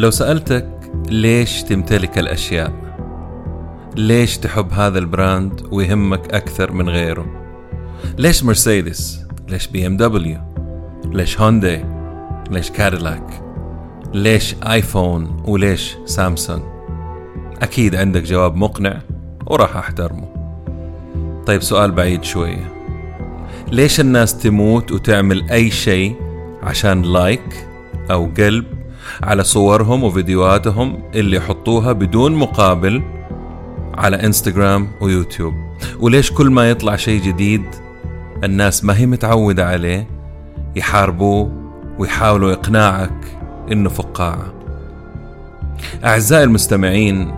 لو سألتك ليش تمتلك الأشياء؟ ليش تحب هذا ال brand ويهمك أكثر من غيره؟ ليش مرسيدس؟ ليش بي إم دبليو؟ ليش هونداي؟ ليش كاديلاك؟ ليش آيفون وليش سامسونج؟ أكيد عندك جواب مقنع وراح أحترمه طيب سؤال بعيد شوية ليش الناس تموت وتعمل أي شيء عشان like أو قلب على صورهم وفيديوهاتهم اللي يحطوها بدون مقابل على إنستغرام ويوتيوب. وليش كل ما يطلع شيء جديد الناس ما هي متعودة عليه يحاربوه ويحاولوا إقناعك إنه فقاعة. أعزائي المستمعين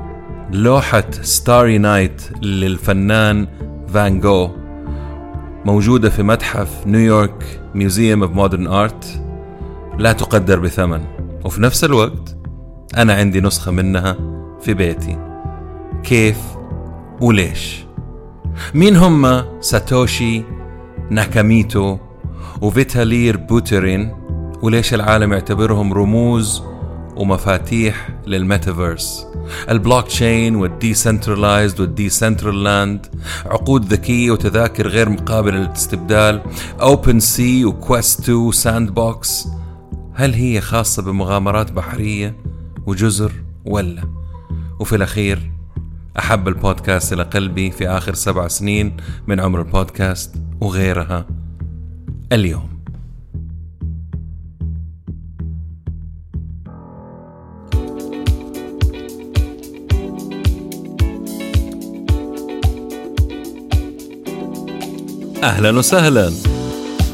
لوحة Starry Night للفنان فان جوخ موجودة في متحف نيويورك Museum of Modern Art لا تقدر بثمن. وفي نفس الوقت أنا عندي نسخة منها في بيتي. كيف وليش؟ مين هم ساتوشي ناكاموتو وفيتاليك بوترين وليش العالم يعتبرهم رموز ومفاتيح للميتافيرس؟ ال blockchain وال decentralized وال Decentraland عقود ذكية وتذاكر غير قابلة للاستبدال OpenSea و Quest 2 Sandbox هل هي خاصة بمغامرات بحرية وجزر ولا؟ وفي الأخير أحب البودكاست إلى قلبي في آخر سبع سنين من عمر البودكاست وغيرها. اليوم. أهلا وسهلا.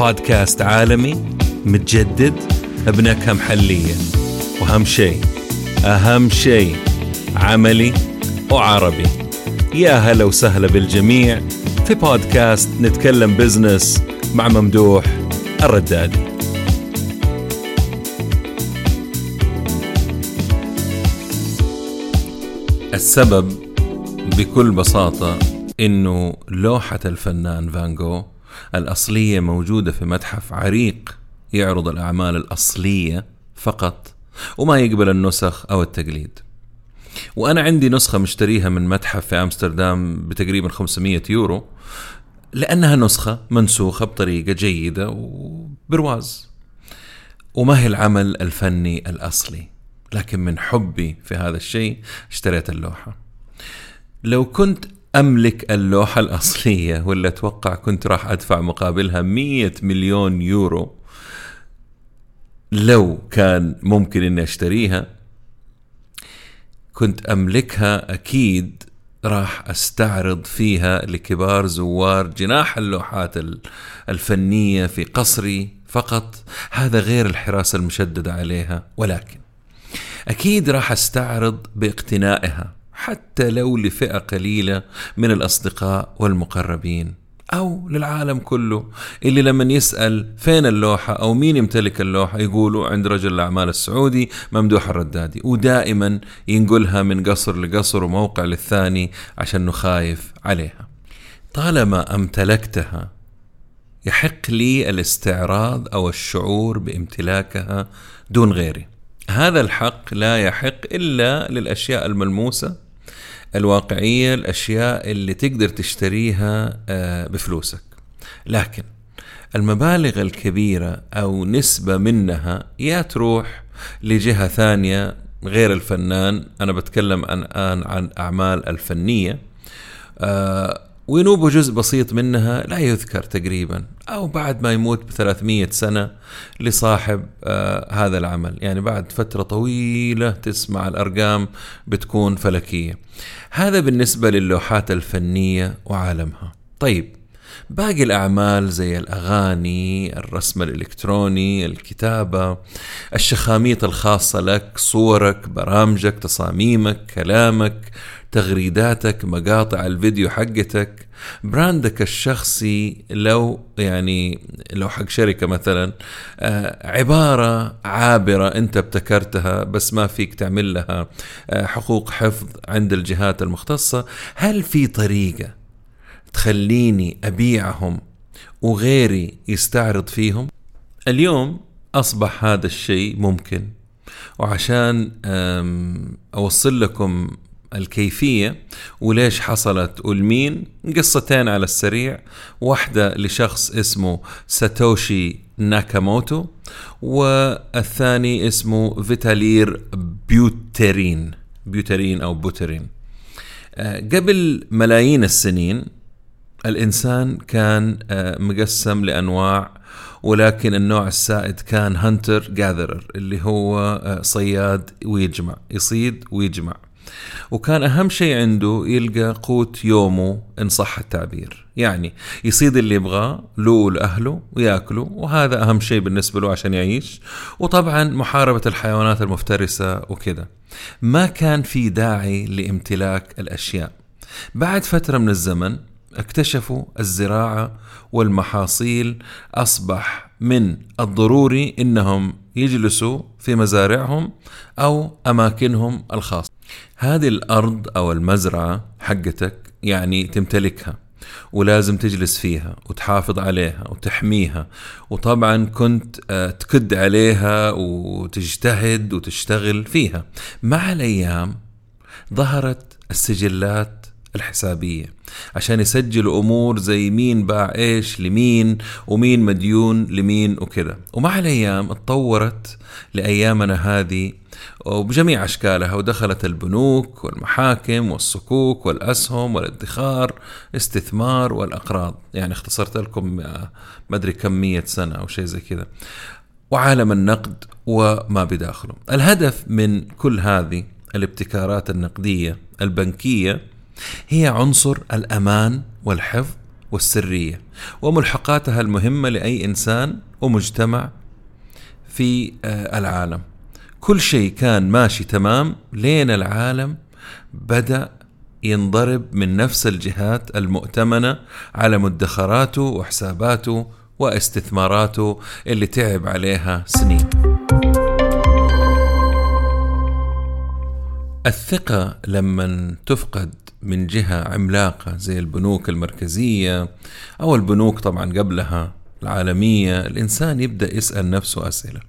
بودكاست عالمي متجدد بنكهة محلية وأهم شيء أهم شيء عملي وعربي. يا هلا وسهلا بالجميع في بودكاست نتكلم بزنس مع ممدوح الردادي السبب بكل بساطة إنه لوحة الفنان فانجو الأصلية موجودة في متحف عريق يعرض الأعمال الأصلية فقط وما يقبل النسخ أو التقليد. وأنا عندي نسخة مشتريها من متحف في أمستردام بتقريبا 500 يورو لأنها نسخة منسوخة بطريقة جيدة وبرواز. وما هي العمل الفني الأصلي لكن من حبي في هذا الشيء اشتريت اللوحة. لو كنت أملك اللوحة الأصلية ولا أتوقع كنت راح أدفع مقابلها مية مليون يورو. لو كان ممكن إني أشتريها كنت أملكها أكيد راح أستعرض فيها لكبار زوار جناح اللوحات الفنية في قصري فقط. هذا غير الحراسة المشددة عليها ولكن أكيد راح أستعرض باقتنائها. حتى لو لفئة قليلة من الأصدقاء والمقربين أو للعالم كله. اللي لما يسأل فين اللوحة أو مين يمتلك اللوحة يقولوا عند رجل الأعمال السعودي ممدوح الردادي. ودائما ينقلها من قصر لقصر وموقع للثاني عشان نخايف عليها. طالما أمتلكتها يحق لي الاستعراض أو الشعور بامتلاكها دون غيري. هذا الحق لا يحق إلا للأشياء الملموسة الواقعية الأشياء اللي تقدر تشتريها آه، بفلوسك. لكن المبالغ الكبيرة أو نسبة منها يا تروح لجهة ثانية غير الفنان. أنا بتكلم الآن عن أعمال الفنية. آه، وينوب جزء بسيط منها لا يذكر تقريبا أو بعد ما يموت ب 300 سنة لصاحب آه هذا العمل. يعني بعد فترة طويلة تسمع الأرقام بتكون فلكية. هذا بالنسبة للوحات الفنية وعالمها. طيب باقي الأعمال زي الأغاني الرسم الإلكتروني الكتابة الشخاميط الخاصة لك صورك برامجك تصاميمك كلامك تغريداتك مقاطع الفيديو حقتك. براندك الشخصي لو يعني لو حق شركة مثلا آه، عبارة عابرة أنت ابتكرتها بس ما فيك تعمل لها آه، حقوق حفظ عند الجهات المختصة. هل في طريقة تخليني أبيعهم وغيري يستعرض فيهم؟ اليوم أصبح هذا الشيء ممكن. وعشان أوصل لكم الكيفية وليش حصلت والمين قصتين على السريع. واحدة لشخص اسمه ساتوشي ناكاموتو والثاني اسمه فيتاليك بيوترين. بيوترين أو بوترين. آه، قبل ملايين السنين الإنسان كان آه، مقسم لأنواع ولكن النوع السائد كان هانتر جاذرر اللي هو آه، صياد ويجمع يصيد ويجمع. وكان أهم شيء عنده يلقى قوت يومه إن صح التعبير. يعني يصيد اللي يبغاه له ولأهله ويأكله وهذا أهم شيء بالنسبة له عشان يعيش. وطبعا محاربة الحيوانات المفترسة وكذا. ما كان في داعي لامتلاك الأشياء. بعد فترة من الزمن اكتشفوا الزراعة والمحاصيل أصبح من الضروري أنهم يجلسوا في مزارعهم أو أماكنهم الخاصة. هذه الأرض أو المزرعة حقتك يعني تمتلكها ولازم تجلس فيها وتحافظ عليها وتحميها. وطبعا كنت آه، تكد عليها وتجتهد وتشتغل فيها. مع الأيام ظهرت السجلات الحسابية. عشان يسجلوا أمور زي مين باع إيش لمين ومين مديون لمين وكذا. ومع الأيام اتطورت لأيامنا هذه وبجميع أشكالها ودخلت البنوك والمحاكم والصكوك والأسهم والادخار استثمار والأقراض. يعني اختصرت لكم ما أدري كم مية سنة أو شيء زي كذا. وعالم النقد وما بداخله. الهدف من كل هذه الابتكارات النقدية البنكية هي عنصر الأمان والحفظ والسرية وملحقاتها المهمة لأي إنسان ومجتمع في آه، العالم. كل شيء كان ماشي تمام لين العالم بدأ ينضرب من نفس الجهات المؤتمنة على مدخراته وحساباته واستثماراته اللي تعب عليها سنين. الثقة لما تفقد من جهة عملاقة زي البنوك المركزية أو البنوك طبعا قبلها العالمية الإنسان يبدأ يسأل نفسه أسئلة.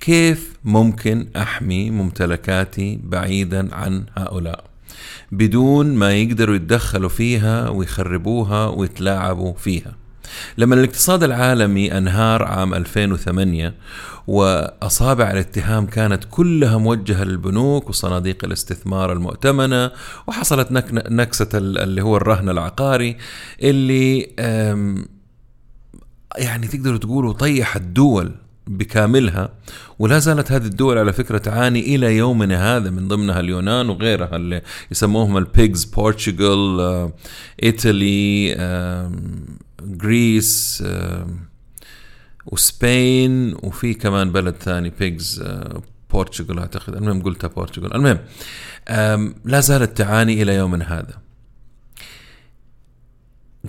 كيف ممكن أحمي ممتلكاتي بعيدا عن هؤلاء؟ بدون ما يقدروا يتدخلوا فيها ويخربوها ويتلاعبوا فيها. لما الاقتصاد العالمي انهار عام 2008 وأصابع الاتهام كانت كلها موجهة للبنوك وصناديق الاستثمار المؤتمنة وحصلت نكسة اللي هو الرهن العقاري اللي يعني تقدروا تقولوا طيح الدول بكاملها ولا زالت هذه الدول على فكرة تعاني إلى يومنا هذا من ضمنها اليونان وغيرها اللي يسموهم البيجز بورتشغال إيطالي جريس وسبين وفي كمان بلد ثاني بيجز بورتشغال أعتقد. المهم قلتها بورتشغال المهم لا زالت تعاني إلى يومنا هذا.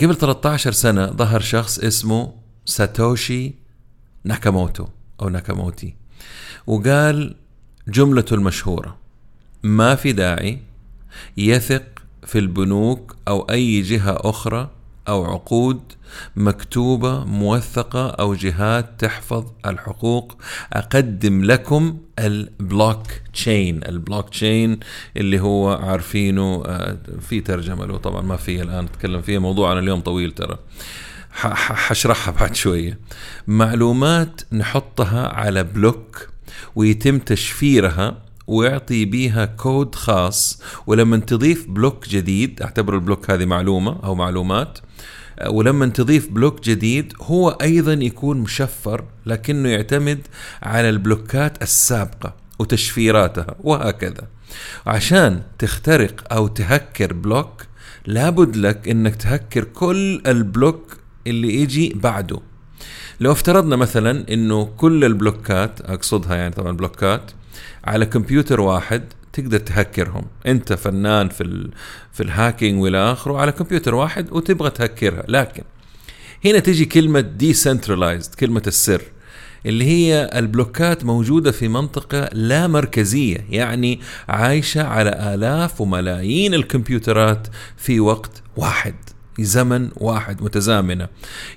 قبل 13 سنة ظهر شخص اسمه ساتوشي ناكاموتو أو ناكاموتي وقال جملته المشهورة ما في داعي يثق في البنوك أو أي جهة أخرى أو عقود مكتوبة موثقة أو جهات تحفظ الحقوق. أقدم لكم ال blockchain. ال blockchain اللي هو عارفينه آه، في ترجمة له طبعا ما في الآن أتكلم فيها موضوعنا اليوم طويل ترى. حشرحها بعد شوية. معلومات نحطها على block ويتم تشفيرها ويعطي بيها كود خاص ولما تضيف block جديد أعتبر ال block هذه معلومة أو معلومات ولما تضيف block جديد هو أيضا يكون مشفر لكنه يعتمد على ال blockات السابقة وتشفيراتها وهكذا. عشان تخترق أو تهكر block لابد لك إنك تهكر كل ال block اللي يجي بعده. لو افترضنا مثلا إنه كل ال blockات أقصدها يعني طبعا blockات على كمبيوتر واحد تقدر تهكرهم. انت فنان في ال في ال hacking والى اخره على كمبيوتر واحد وتبغى تهكرها. لكن هنا تجي كلمة decentralized كلمة السر اللي هي ال blockات موجودة في منطقة لا مركزية يعني عايشة على آلاف وملايين الكمبيوترات في وقت واحد زمن واحد متزامنة.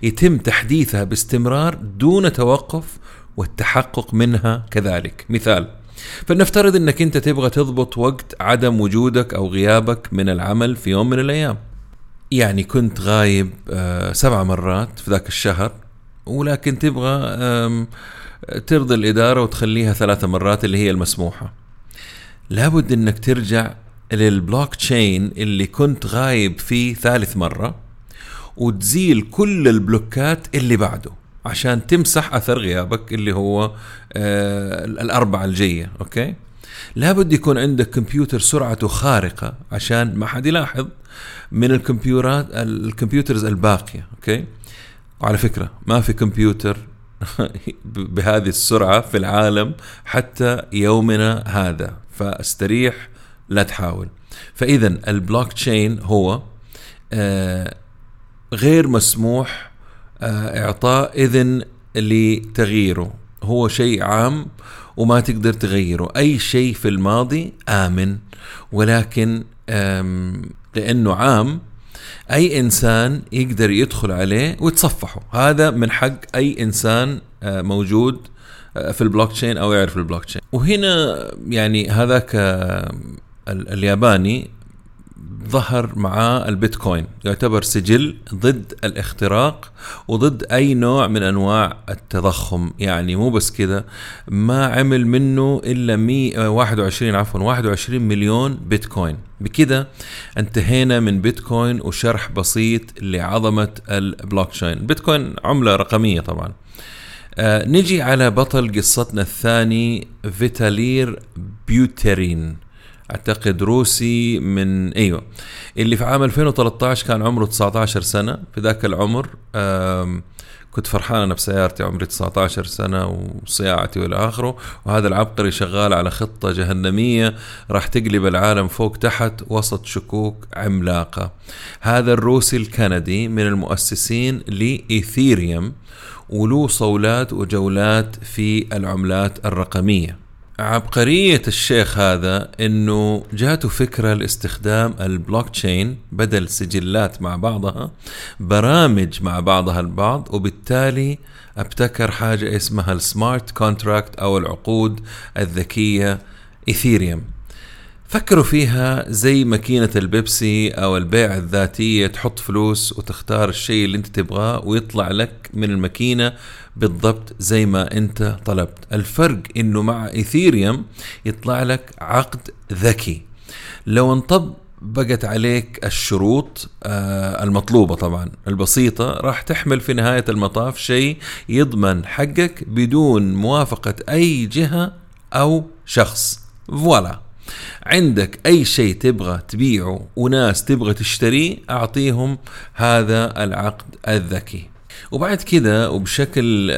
يتم تحديثها باستمرار دون توقف والتحقق منها كذلك. مثال فلنفترض إنك أنت تبغى تضبط وقت عدم وجودك أو غيابك من العمل في يوم من الأيام. يعني كنت غايب آه، سبع مرات في ذاك الشهر ولكن تبغى ترضي الإدارة وتخليها ثلاث مرات اللي هي المسموحة. لابد إنك ترجع للبلوك تشين اللي كنت غايب فيه ثالث مرة وتزيل كل ال blockات اللي بعده عشان تمسح أثر غيابك اللي هو الأربعة الجاية أوكي؟ لابد يكون عندك كمبيوتر سرعته خارقة عشان ما حد يلاحظ من الكمبيوترات ال computers الباقية أوكي؟ وعلى فكرة ما في كمبيوتر بهذه السرعة في العالم حتى يومنا هذا فاستريح لا تحاول. فاذا البلوك تشين هو آه غير مسموح آه إعطاء إذن لتغييره. هو شيء عام وما تقدر تغيره. أي شيء في الماضي آمن ولكن لأنه عام أي إنسان يقدر يدخل عليه ويتصفحه. هذا من حق أي إنسان آه، موجود آه، في البلوك تشين أو يعرف البلوك تشين. وهنا يعني هذاك الياباني ظهر معاه البيتكوين. يعتبر سجل ضد الاختراق وضد أي نوع من أنواع التضخم. يعني مو بس كذا ما عمل منه إلا 121 عفوا 21 مليون بيتكوين. بكذا انتهينا من بيتكوين وشرح بسيط لعظمة البلوك تشين بيتكوين عملة رقمية طبعا. آه نجي على بطل قصتنا الثاني فيتالير بيوترين أعتقد روسي من أيوه. اللي في عام 2013 كان عمره 19 سنة. في ذاك العمر كنت فرحان أنا بسيارتي عمري 19 سنة وصياعتي وإلى آخره. وهذا العبقري شغال على خطة جهنمية راح تقلب العالم فوق تحت وسط شكوك عملاقة. هذا الروسي الكندي من المؤسسين لإيثيريوم وله صولات وجولات في العملات الرقمية. عبقرية الشيخ هذا إنه جاته فكرة لاستخدام البلوك تشين بدل سجلات مع بعضها برامج مع بعضها البعض وبالتالي أبتكر حاجة اسمها ال smart contract أو العقود الذكية إيثيريوم. فكروا فيها زي ماكينة البيبسي أو البيع الذاتية تحط فلوس وتختار الشيء اللي أنت تبغاه ويطلع لك من الماكينة بالضبط زي ما أنت طلبت. الفرق أنه مع إيثيريوم يطلع لك عقد ذكي. لو انطب بقت عليك الشروط آه المطلوبة طبعا البسيطة راح تحمل في نهاية المطاف شيء يضمن حقك بدون موافقة أي جهة أو شخص. voilà. عندك أي شيء تبغى تبيعه وناس تبغى تشتريه أعطيهم هذا العقد الذكي. وبعد كذا وبشكل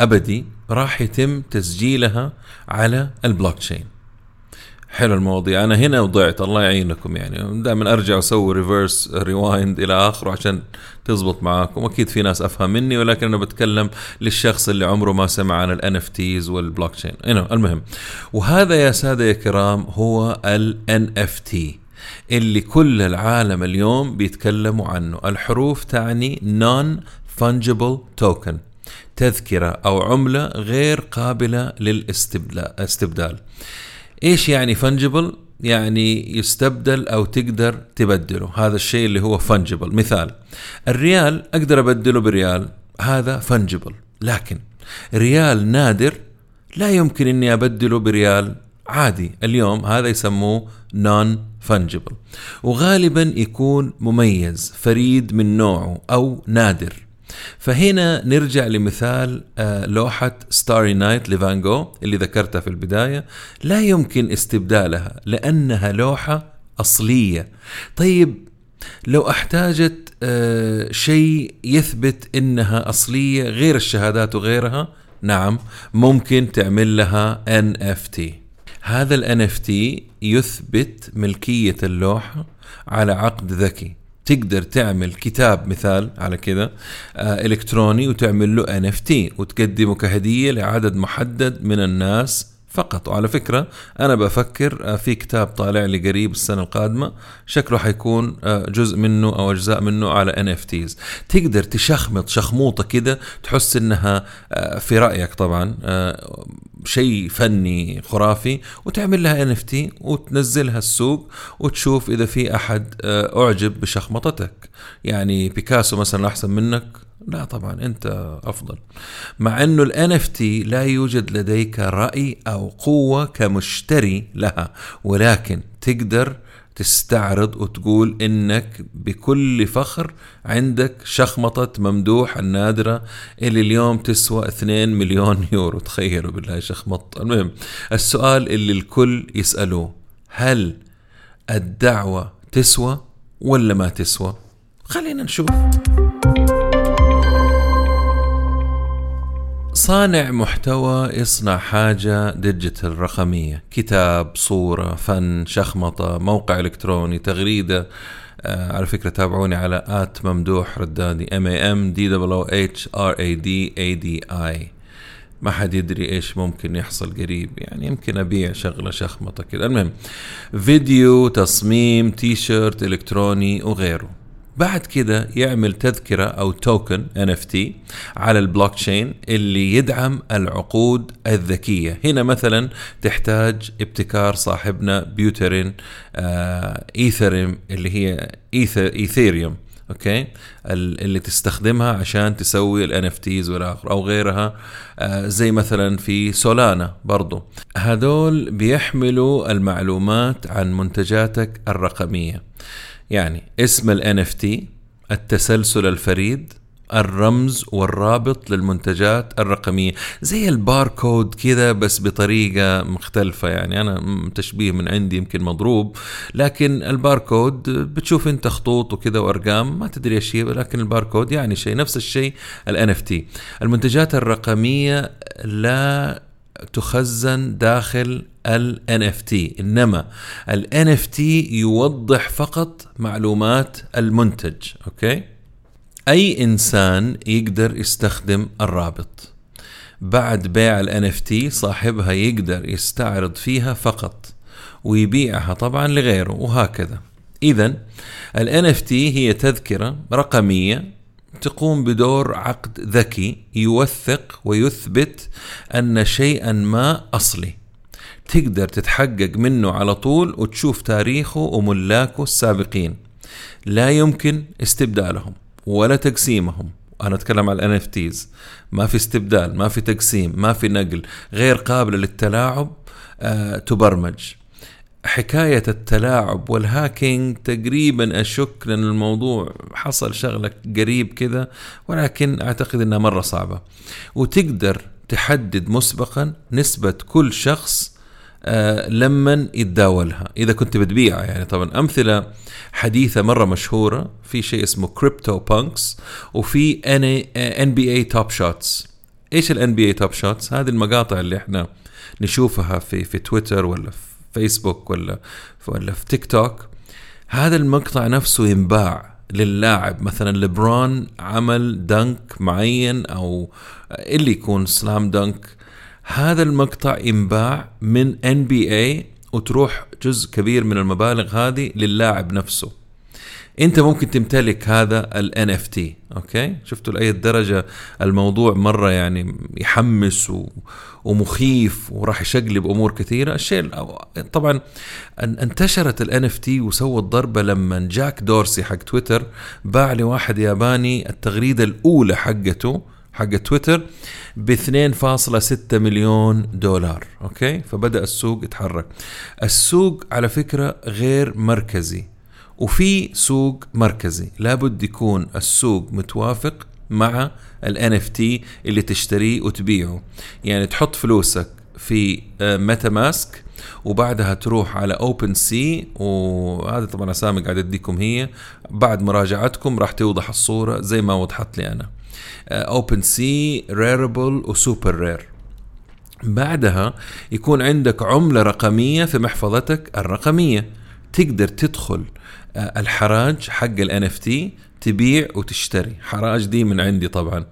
أبدي راح يتم تسجيلها على البلوك تشين حلو المواضيع. أنا هنا وضعت الله يعينكم يعني. دائما أرجع وأسوي reverse rewind إلى آخره عشان تزبط معاكم. أكيد في ناس أفهم مني ولكن أنا بتكلم للشخص اللي عمره ما سمع عن ال NFTs وال blockchain المهم. وهذا يا سادة يا كرام هو ال NFT اللي كل العالم اليوم بيتكلموا عنه. الحروف تعني non-fungible token تذكرة أو عملة غير قابلة للاستبدال. إيش يعني fungible يعني يستبدل أو تقدر تبدله. هذا الشيء اللي هو fungible مثال الريال أقدر أبدله بريال. هذا fungible لكن ريال نادر لا يمكن إني أبدله بريال. عادي. اليوم هذا يسموه non-fungible وغالبا يكون مميز فريد من نوعه أو نادر. فهنا نرجع لمثال آه، لوحة ستاري نايت لفان جوخ اللي ذكرتها في البداية. لا يمكن استبدالها لأنها لوحة أصلية. طيب لو احتاجت آه، شيء يثبت إنها أصلية غير الشهادات وغيرها؟ نعم ممكن تعمل لها NFT هذا ال NFT يثبت ملكية اللوحه على عقد ذكي. تقدر تعمل كتاب مثال على كذا آه إلكتروني وتعمل له تي وتقدمه كهدية لعدد محدد من الناس فقط. وعلى فكرة أنا بفكر آه، في كتاب طالع لي قريب السنة القادمة شكله حيكون آه، جزء منه أو أجزاء منه على NFTs تقدر تشخمط شخموطة كده تحس إنها في رأيك طبعا شيء فني خرافي وتعمل لها NFT وتنزلها السوق وتشوف إذا في أحد أعجب بشخمطتك. يعني بيكاسو مثلا أحسن منك؟ لا طبعا أنت أفضل. مع إنه ال NFT لا يوجد لديك رأي أو قوة كمشتري لها ولكن تقدر تستعرض وتقول إنك بكل فخر عندك شخمطة ممدوح النادرة اللي اليوم تسوى 2 مليون يورو. تخيلوا بالله شخمط. المهم السؤال اللي الكل يسألوه هل الدعوة تسوى ولا ما تسوى؟ خلينا نشوف. صانع محتوى يصنع حاجة ديجيتال رقمية. كتاب صورة فن شخمطة موقع إلكتروني تغريدة. آه على فكرة تابعوني على at ممدوح ردادي M A M D O H R A D A D I. ما حد يدري إيش ممكن يحصل قريب يعني يمكن أبيع شغلة شخمطة كذا المهم فيديو تصميم تي شيرت إلكتروني وغيره. بعد كده يعمل تذكرة أو token NFT على البلوك تشين اللي يدعم العقود الذكية. هنا مثلا تحتاج ابتكار صاحبنا بيوترين آه إيثريم اللي هي إيثر إيثيريوم أوكي؟ اللي تستخدمها عشان تسوي ال NFTs والاخر أو غيرها. آه زي مثلا في سولانا برضو. هذول بيحملوا المعلومات عن منتجاتك الرقمية. يعني اسم ال NFT التسلسل الفريد الرمز والرابط للمنتجات الرقمية. زي الباركود كذا بس بطريقة مختلفة يعني. أنا تشبيه من عندي يمكن مضروب. لكن الباركود بتشوف أنت خطوط وكذا وأرقام ما تدري إيش هي لكن الباركود يعني شيء نفس الشيء ال NFT المنتجات الرقمية لا تخزن داخل ال NFT إنما ال NFT يوضح فقط معلومات المنتج أوكي؟ أي إنسان يقدر يستخدم الرابط. بعد بيع ال NFT صاحبها يقدر يستعرض فيها فقط ويبيعها طبعا لغيره وهكذا. اذا ال NFT هي تذكرة رقمية تقوم بدور عقد ذكي يوثق ويثبت أن شيئا ما أصلي. تقدر تتحقق منه على طول وتشوف تاريخه وملاكه السابقين. لا يمكن استبدالهم ولا تقسيمهم. أنا أتكلم ال NFT ما في استبدال ما في تقسيم ما في نقل. غير قابله للتلاعب آه تبرمج. حكاية التلاعب وال hacking تقريبا أشك لأن الموضوع حصل شغلة قريب كذا ولكن أعتقد أنها مرة صعبة. وتقدر تحدد مسبقا نسبة كل شخص آه لما يتداولها. إذا كنت بتبيعها يعني طبعا أمثلة حديثة مرة مشهورة في شيء اسمه CryptoPunks وفي NBA Top Shots إيش ال NBA Top Shots هذه المقاطع اللي إحنا نشوفها في في تويتر ولا في فيسبوك ولا ولا في تيك توك هذا المقطع نفسه ينباع للاعب. مثلا لبرون عمل dunk معين أو اللي يكون slam dunk هذا المقطع ينباع من NBA وتروح جزء كبير من المبالغ هذه للاعب نفسه. انت ممكن تمتلك هذا ال NFT أوكي؟ شفتوا لأي درجة الموضوع مرة يعني يحمس و... ومخيف وراح يشقلب أمور كثيرة؟ الشيء طبعا انتشرت ال NFT وسوت ضربه لما جاك دورسي حق تويتر باع لواحد ياباني التغريدة الأولى حقته حق تويتر ب 2.6 مليون دولار أوكي؟ فبدأ السوق يتحرك. السوق على فكرة غير مركزي. وفي سوق مركزي. لابد يكون السوق متوافق مع ال NFT اللي تشتريه وتبيعه. يعني تحط فلوسك في Meta آه، Mask وبعدها تروح على OpenSea وهذا طبعا أسامي قاعد أديكم هي. بعد مراجعتكم راح توضح الصورة زي ما وضحت لي أنا. OpenSea Rarible و SuperRare. بعدها يكون عندك عملة رقمية في محفظتك الرقمية. تقدر تدخل آه، الحراج حق ال NFT تبيع وتشتري. حراج دي من عندي طبعا.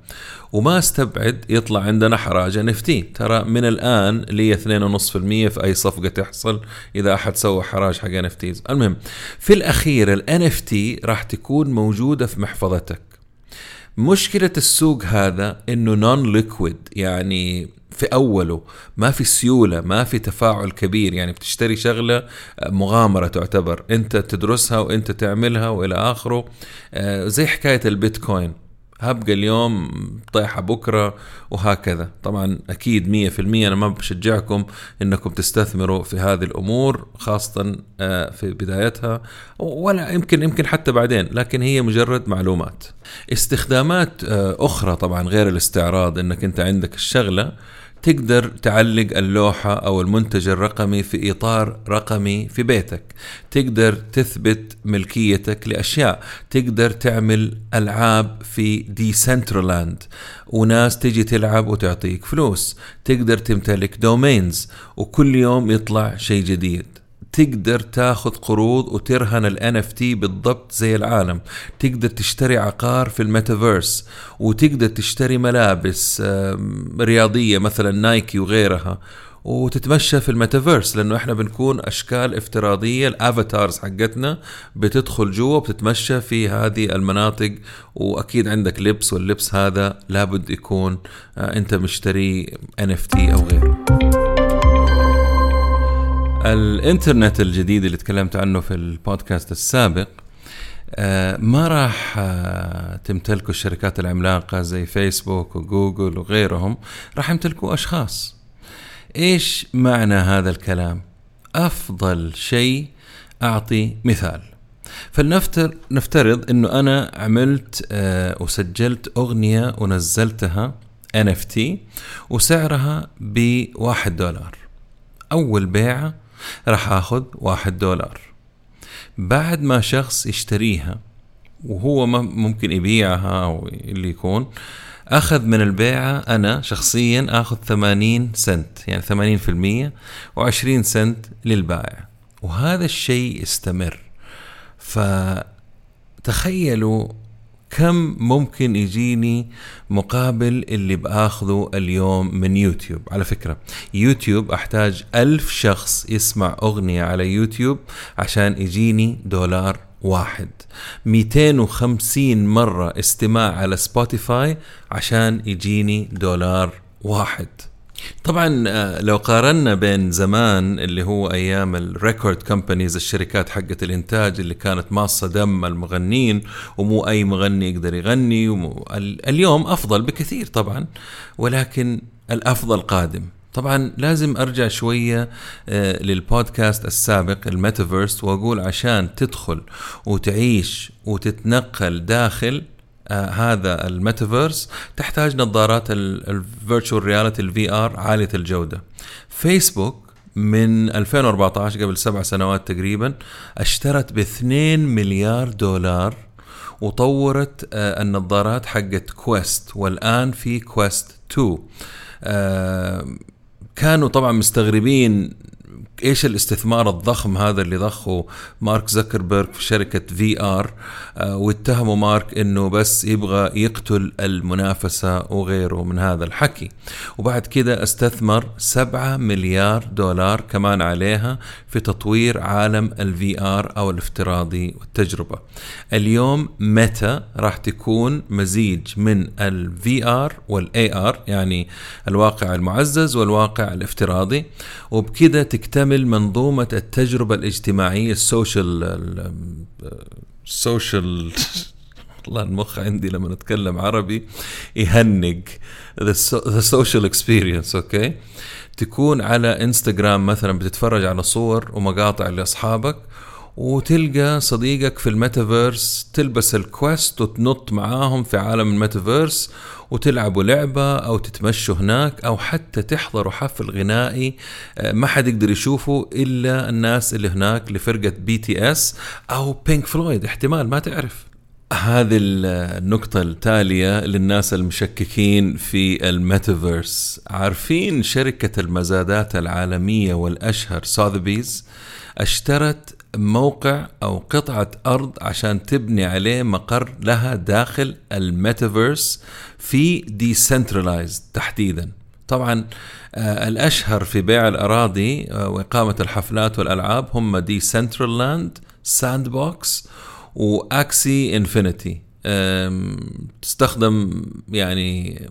وما استبعد يطلع عندنا حراج NFT ترى من الآن لي 2.5% في أي صفقة تحصل إذا أحد سوى حراج حق NFTs المهم في الأخير ال NFT راح تكون موجودة في محفظتك. مشكلة السوق هذا إنه نون ليكويد يعني في أوله ما في سيولة ما في تفاعل كبير يعني بتشتري شغلة مغامرة تعتبر أنت تدرسها وأنت تعملها وإلى آخره. آه، زي حكاية البيتكوين هبقى اليوم طيحة بكرة وهكذا. طبعا أكيد مية في المية أنا ما بشجعكم أنكم تستثمروا في هذه الأمور خاصة آه، في بدايتها ولا يمكن يمكن حتى بعدين لكن هي مجرد معلومات. استخدامات آه، أخرى طبعا غير الاستعراض أنك أنت عندك الشغلة تقدر تعلق اللوحة أو المنتج الرقمي في إطار رقمي في بيتك. تقدر تثبت ملكيتك لأشياء. تقدر تعمل ألعاب في Decentraland وناس تجي تلعب وتعطيك فلوس. تقدر تمتلك domains وكل يوم يطلع شيء جديد. تقدر تاخذ قروض وترهن ال NFT بالضبط زي العالم. تقدر تشتري عقار في الميتافيرس وتقدر تشتري ملابس رياضية مثلا نايكي وغيرها وتتمشى في الميتافيرس لأنه إحنا بنكون أشكال افتراضية. ال avatars حقتنا بتدخل جوا وبتتمشى في هذه المناطق وأكيد عندك لبس واللبس هذا لابد يكون آه، أنت مشتري NFT أو غيره. الإنترنت الجديد اللي تكلمت عنه في البودكاست السابق آه، ما راح آه، تمتلكه الشركات العملاقة زي فيسبوك وجوجل وغيرهم راح يمتلكوا أشخاص. إيش معنى هذا الكلام؟ أفضل شيء أعطي مثال. فلنفترض نفترض إنه أنا عملت آه، وسجلت أغنية ونزلتها NFT وسعرها بواحد دولار. أول بيعة راح آخذ واحد دولار. بعد ما شخص يشتريها وهو ممكن يبيعها أو اللي يكون أخذ من البيعة أنا شخصيا آخذ 80 سنت يعني 80% و20 سنت للبائع. وهذا الشيء يستمر. فتخيلوا كم ممكن يجيني مقابل اللي بآخذه اليوم من يوتيوب؟ على فكرة يوتيوب أحتاج ألف شخص يسمع أغنية على يوتيوب عشان يجيني دولار واحد. 250 مرة استماع على سبوتيفاي عشان يجيني دولار واحد. طبعا آه، لو قارنا بين زمان اللي هو أيام ال record companies الشركات حقت الإنتاج اللي كانت ماصة دم المغنيين ومو أي مغني يقدر يغني ومو اليوم أفضل بكثير طبعا ولكن الأفضل قادم. طبعا لازم أرجع شوية آه، للبودكاست السابق الميتافيرس وأقول عشان تدخل وتعيش وتتنقل داخل هذا الميتافيرس تحتاج نظارات ال virtual reality ال VR عالية الجودة. فيسبوك من 2014 قبل سبع سنوات تقريبا اشترت ب 2 مليار دولار وطورت آه النظارات حقت Quest والآن في Quest 2 آه كانوا طبعا مستغربين إيش الاستثمار الضخم هذا اللي ضخه مارك زكربرج في شركة VR آه، واتهموا مارك إنه بس يبغى يقتل المنافسة وغيره من هذا الحكي. وبعد كده استثمر 7 مليار دولار كمان عليها في تطوير عالم ال VR أو الافتراضي والتجربة. اليوم ميتا راح تكون مزيج من ال VR وال AR يعني الواقع المعزز والواقع الافتراضي. وبكده تكتمل منظومة التجربة الاجتماعية ال social ال social والله المخ عندي لما نتكلم عربي يهنق the social experience okay تكون على انستغرام مثلا بتتفرج على صور ومقاطع لأصحابك وتلقى صديقك في الميتافيرس تلبس ال Quest وتنط معاهم في عالم الميتافيرس وتلعبوا لعبة أو تتمشوا هناك أو حتى تحضروا حفل غنائي. آه، ما حد يقدر يشوفه إلا الناس اللي هناك لفرقة BTS أو Pink Floyd. احتمال ما تعرف. هذه النقطة التالية للناس المشككين في الميتافيرس. عارفين شركة المزادات العالمية والأشهر Sotheby's اشترت موقع أو قطعة أرض عشان تبني عليه مقر لها داخل الميتافيرس في Decentraland تحديدا. طبعا آه الأشهر في بيع الأراضي آه وإقامة الحفلات والألعاب هم Decentraland Sandbox و Axie Infinity تستخدم يعني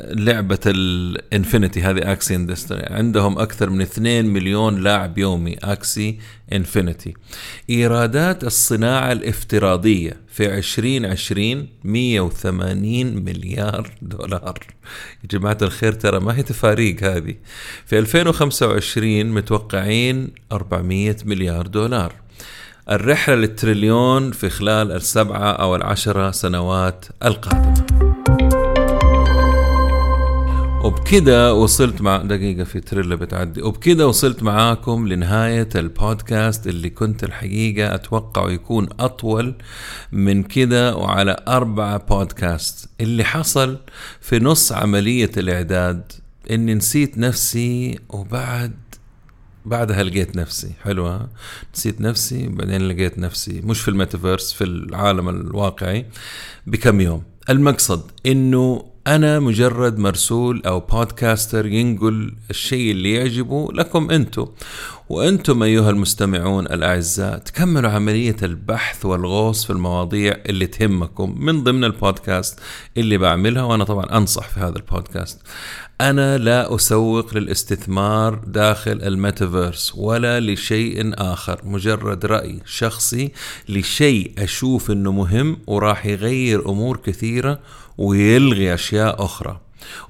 لعبة ال Infinity هذه Axie Infinity عندهم أكثر من 2 مليون لاعب يومي Axie Infinity إيرادات الصناعة الافتراضية في 2020 180 مليار دولار. يا جماعة الخير ترى ما هي تفاريق هذه. في 2025 متوقعين 400 مليار دولار. الرحلة للتريليون في خلال السبعة أو العشرة سنوات القادمة. وبكده وصلت مع دقيقة في تريلا بتعدي. وبكده وصلت معاكم لنهاية البودكاست اللي كنت الحقيقة أتوقع يكون أطول من كده وعلى أربعة بودكاست. اللي حصل في نص عملية الإعداد إني نسيت نفسي وبعد بعدها لقيت نفسي. حلوة. نسيت نفسي بعدين لقيت نفسي. مش في الميتافيرس في العالم الواقعي. بكم يوم. المقصد إنه أنا مجرد مرسول أو بودكاستر ينقل الشيء اللي يعجبه لكم أنتم. وأنتم أيها المستمعون الأعزاء تكملوا عملية البحث والغوص في المواضيع اللي تهمكم. من ضمن البودكاست اللي بعملها وأنا طبعا أنصح في هذا البودكاست أنا لا أسوق للاستثمار داخل الميتافيرس ولا لشيء آخر مجرد رأي شخصي لشيء أشوف إنه مهم وراح يغير أمور كثيرة ويلغي أشياء أخرى.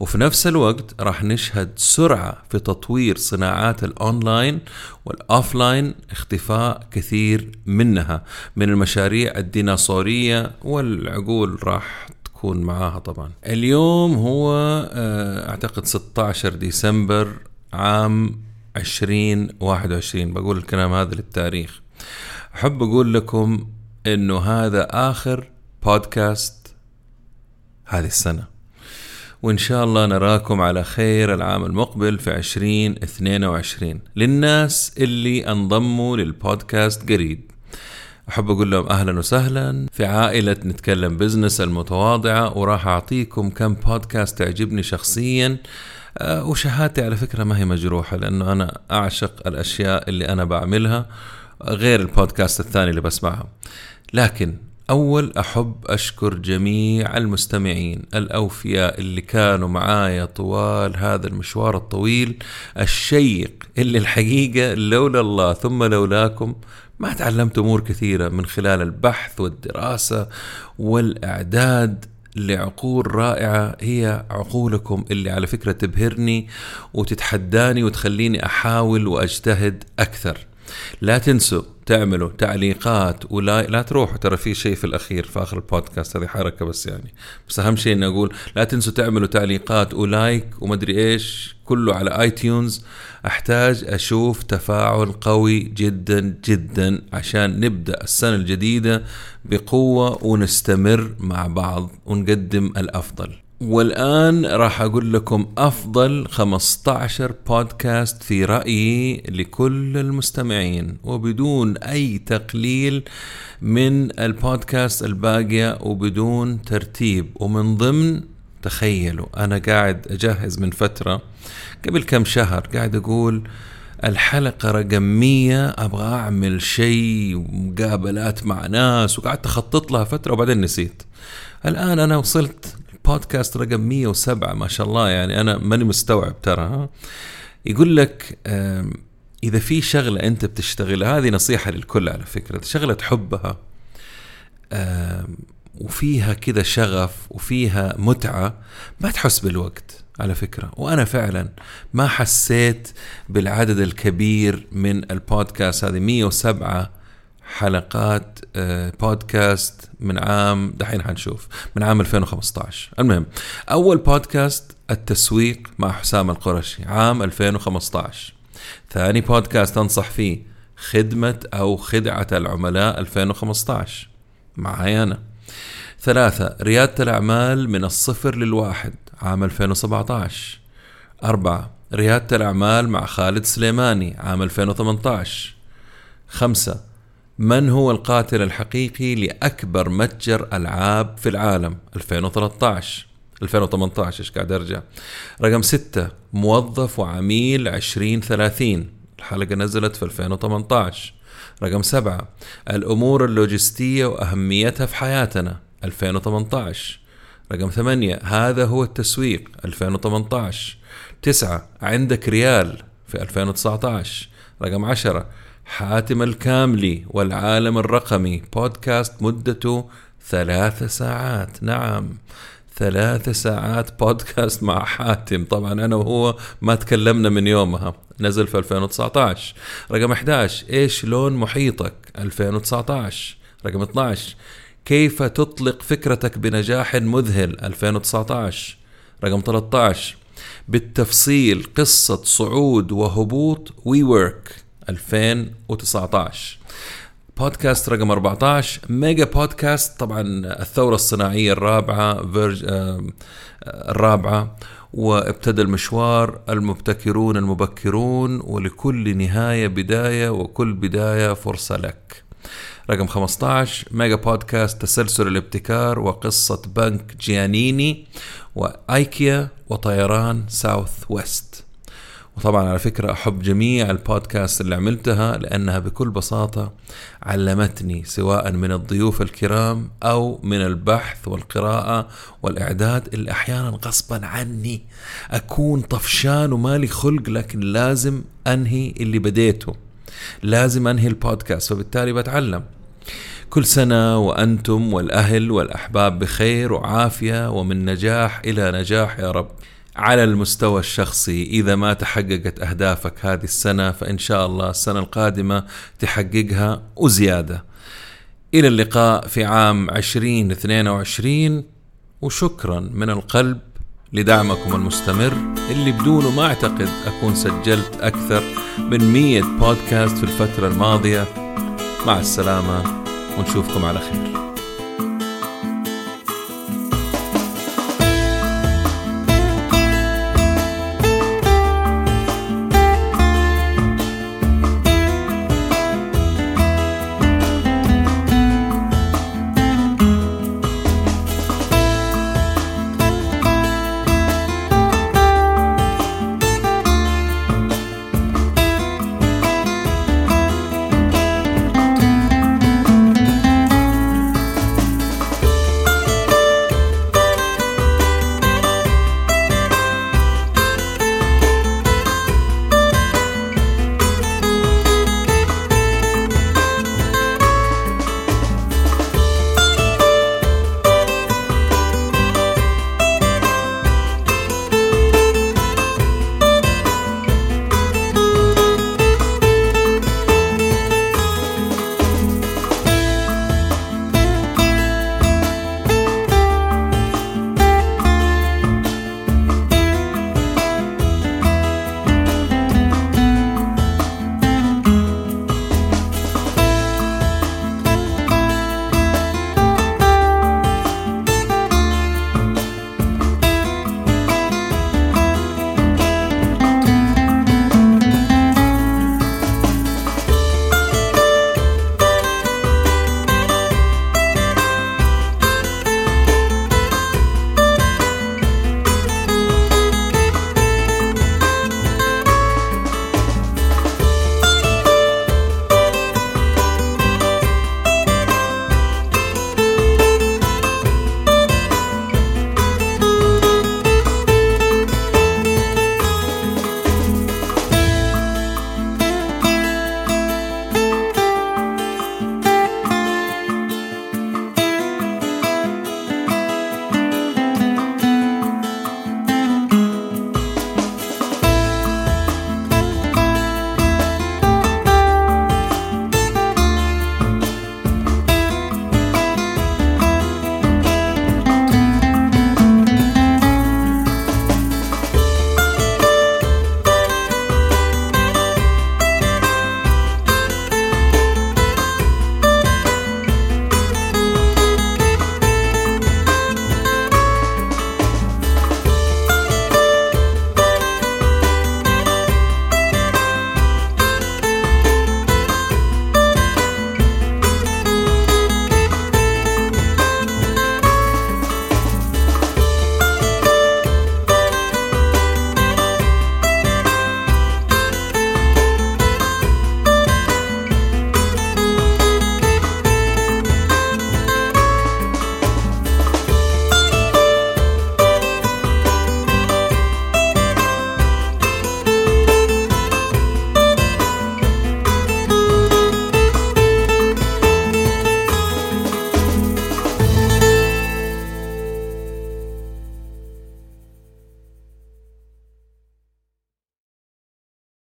وفي نفس الوقت راح نشهد سرعة في تطوير صناعات ال online وال offline اختفاء كثير منها من المشاريع الديناصورية والعقول راح تكون معاها طبعا. اليوم هو آه، أعتقد 16 ديسمبر عام 2021 بقول الكلام هذا للتاريخ. أحب أقول لكم أنه هذا آخر بودكاست هذه السنة. وإن شاء الله نراكم على خير العام المقبل في 2022 للناس اللي انضموا للبودكاست قريب. أحب أقول لهم أهلا وسهلا. في عائلة نتكلم بزنس المتواضعة وراح أعطيكم كم بودكاست تعجبني شخصيا. آه، وشهادتي على فكرة ما هي مجروحة لأنه أنا أعشق الأشياء اللي أنا بعملها غير البودكاست الثاني اللي بسمعها لكن أول أحب أشكر جميع المستمعين الأوفياء اللي كانوا معايا طوال هذا المشوار الطويل الشيق اللي الحقيقة لولا الله ثم لولاكم ما تعلمت أمور كثيرة من خلال البحث والدراسة والإعداد لعقول رائعة. هي عقولكم اللي على فكرة تبهرني وتتحداني وتخليني أحاول وأجتهد أكثر. لا تنسوا تعملوا تعليقات ولا لا تروحوا ترى في شيء في الأخير في آخر البودكاست هذه حركة بس يعني. بس أهم شيء إني أقول لا تنسوا تعملوا تعليقات و like ومدري إيش كله على iTunes أحتاج أشوف تفاعل قوي جدا جدا عشان نبدأ السنة الجديدة بقوة ونستمر مع بعض ونقدم الأفضل. والآن راح أقول لكم أفضل 15 بودكاست في رأيي لكل المستمعين وبدون أي تقليل من البودكاست الباقية وبدون ترتيب. ومن ضمن تخيلوا أنا قاعد أجهز من فترة قبل كم شهر قاعد أقول الحلقة رقم 100 أبغى أعمل شيء ومقابلات مع ناس وقعدت أخطط لها فترة وبعدين نسيت. الآن أنا وصلت بودكاست رقم 107 ما شاء الله يعني أنا ماني مستوعب ترى ها؟ يقول لك إذا في شغلة أنت بتشتغلها هذه نصيحة للكل على فكرة شغلة تحبها وفيها كذا شغف وفيها متعة ما تحس بالوقت على فكرة. وأنا فعلا ما حسيت بالعدد الكبير من البودكاست هذه 107 حلقات آه، بودكاست من عام دحين حنشوف من عام 2015 المهم أول بودكاست التسويق مع حسام القرشي عام 2015 ثاني بودكاست أنصح فيه خدمة أو خدعة العملاء 2015 معاي أنا. ثلاثة ريادة الأعمال من الصفر للواحد عام 2017 أربعة ريادة الأعمال مع خالد سليماني عام 2018 خمسة من هو القاتل الحقيقي لأكبر متجر ألعاب في العالم؟ 2013 2018 إيش قاعد أرجع؟ رقم ستة موظف وعميل 2030 الحلقة نزلت في 2018 رقم سبعة الأمور اللوجستية وأهميتها في حياتنا. 2018 رقم ثمانية هذا هو التسويق. 2018 تسعة عندك ريال. في 2019 رقم عشرة حاتم الكاملي والعالم الرقمي. بودكاست مدته ثلاث ساعات. نعم ثلاث ساعات بودكاست مع حاتم. طبعا أنا وهو ما تكلمنا من يومها. نزل في 2019 رقم 11 إيش لون محيطك؟ 2019 رقم 12 كيف تطلق فكرتك بنجاح مذهل؟ 2019 رقم 13 بالتفصيل قصة صعود وهبوط WeWork 2019 بودكاست رقم 14 mega بودكاست طبعا الثورة الصناعية الرابعة فيرج آه الرابعة وابتدى المشوار المبتكرون المبكرون ولكل نهاية بداية وكل بداية فرصة لك. رقم 15 ميجا بودكاست تسلسل الابتكار وقصة بنك جيانيني وآيكيا وطيران ساوث ويست وطبعا على فكرة أحب جميع البودكاست اللي عملتها لأنها بكل بساطة علمتني سواء من الضيوف الكرام أو من البحث والقراءة والإعداد اللي أحيانا غصبا عني أكون طفشان ومالي خلق لكن لازم أنهي اللي بديته لازم أنهي البودكاست فبالتالي بتعلم. كل سنة وأنتم والأهل والأحباب بخير وعافية ومن نجاح إلى نجاح يا رب. على المستوى الشخصي إذا ما تحققت أهدافك هذه السنة فإن شاء الله السنة القادمة تحققها وزيادة. إلى اللقاء في عام 2022 وشكرا من القلب لدعمكم المستمر. اللي بدونه ما أعتقد أكون سجلت أكثر من 100 بودكاست في الفترة الماضية. مع السلامة ونشوفكم على خير.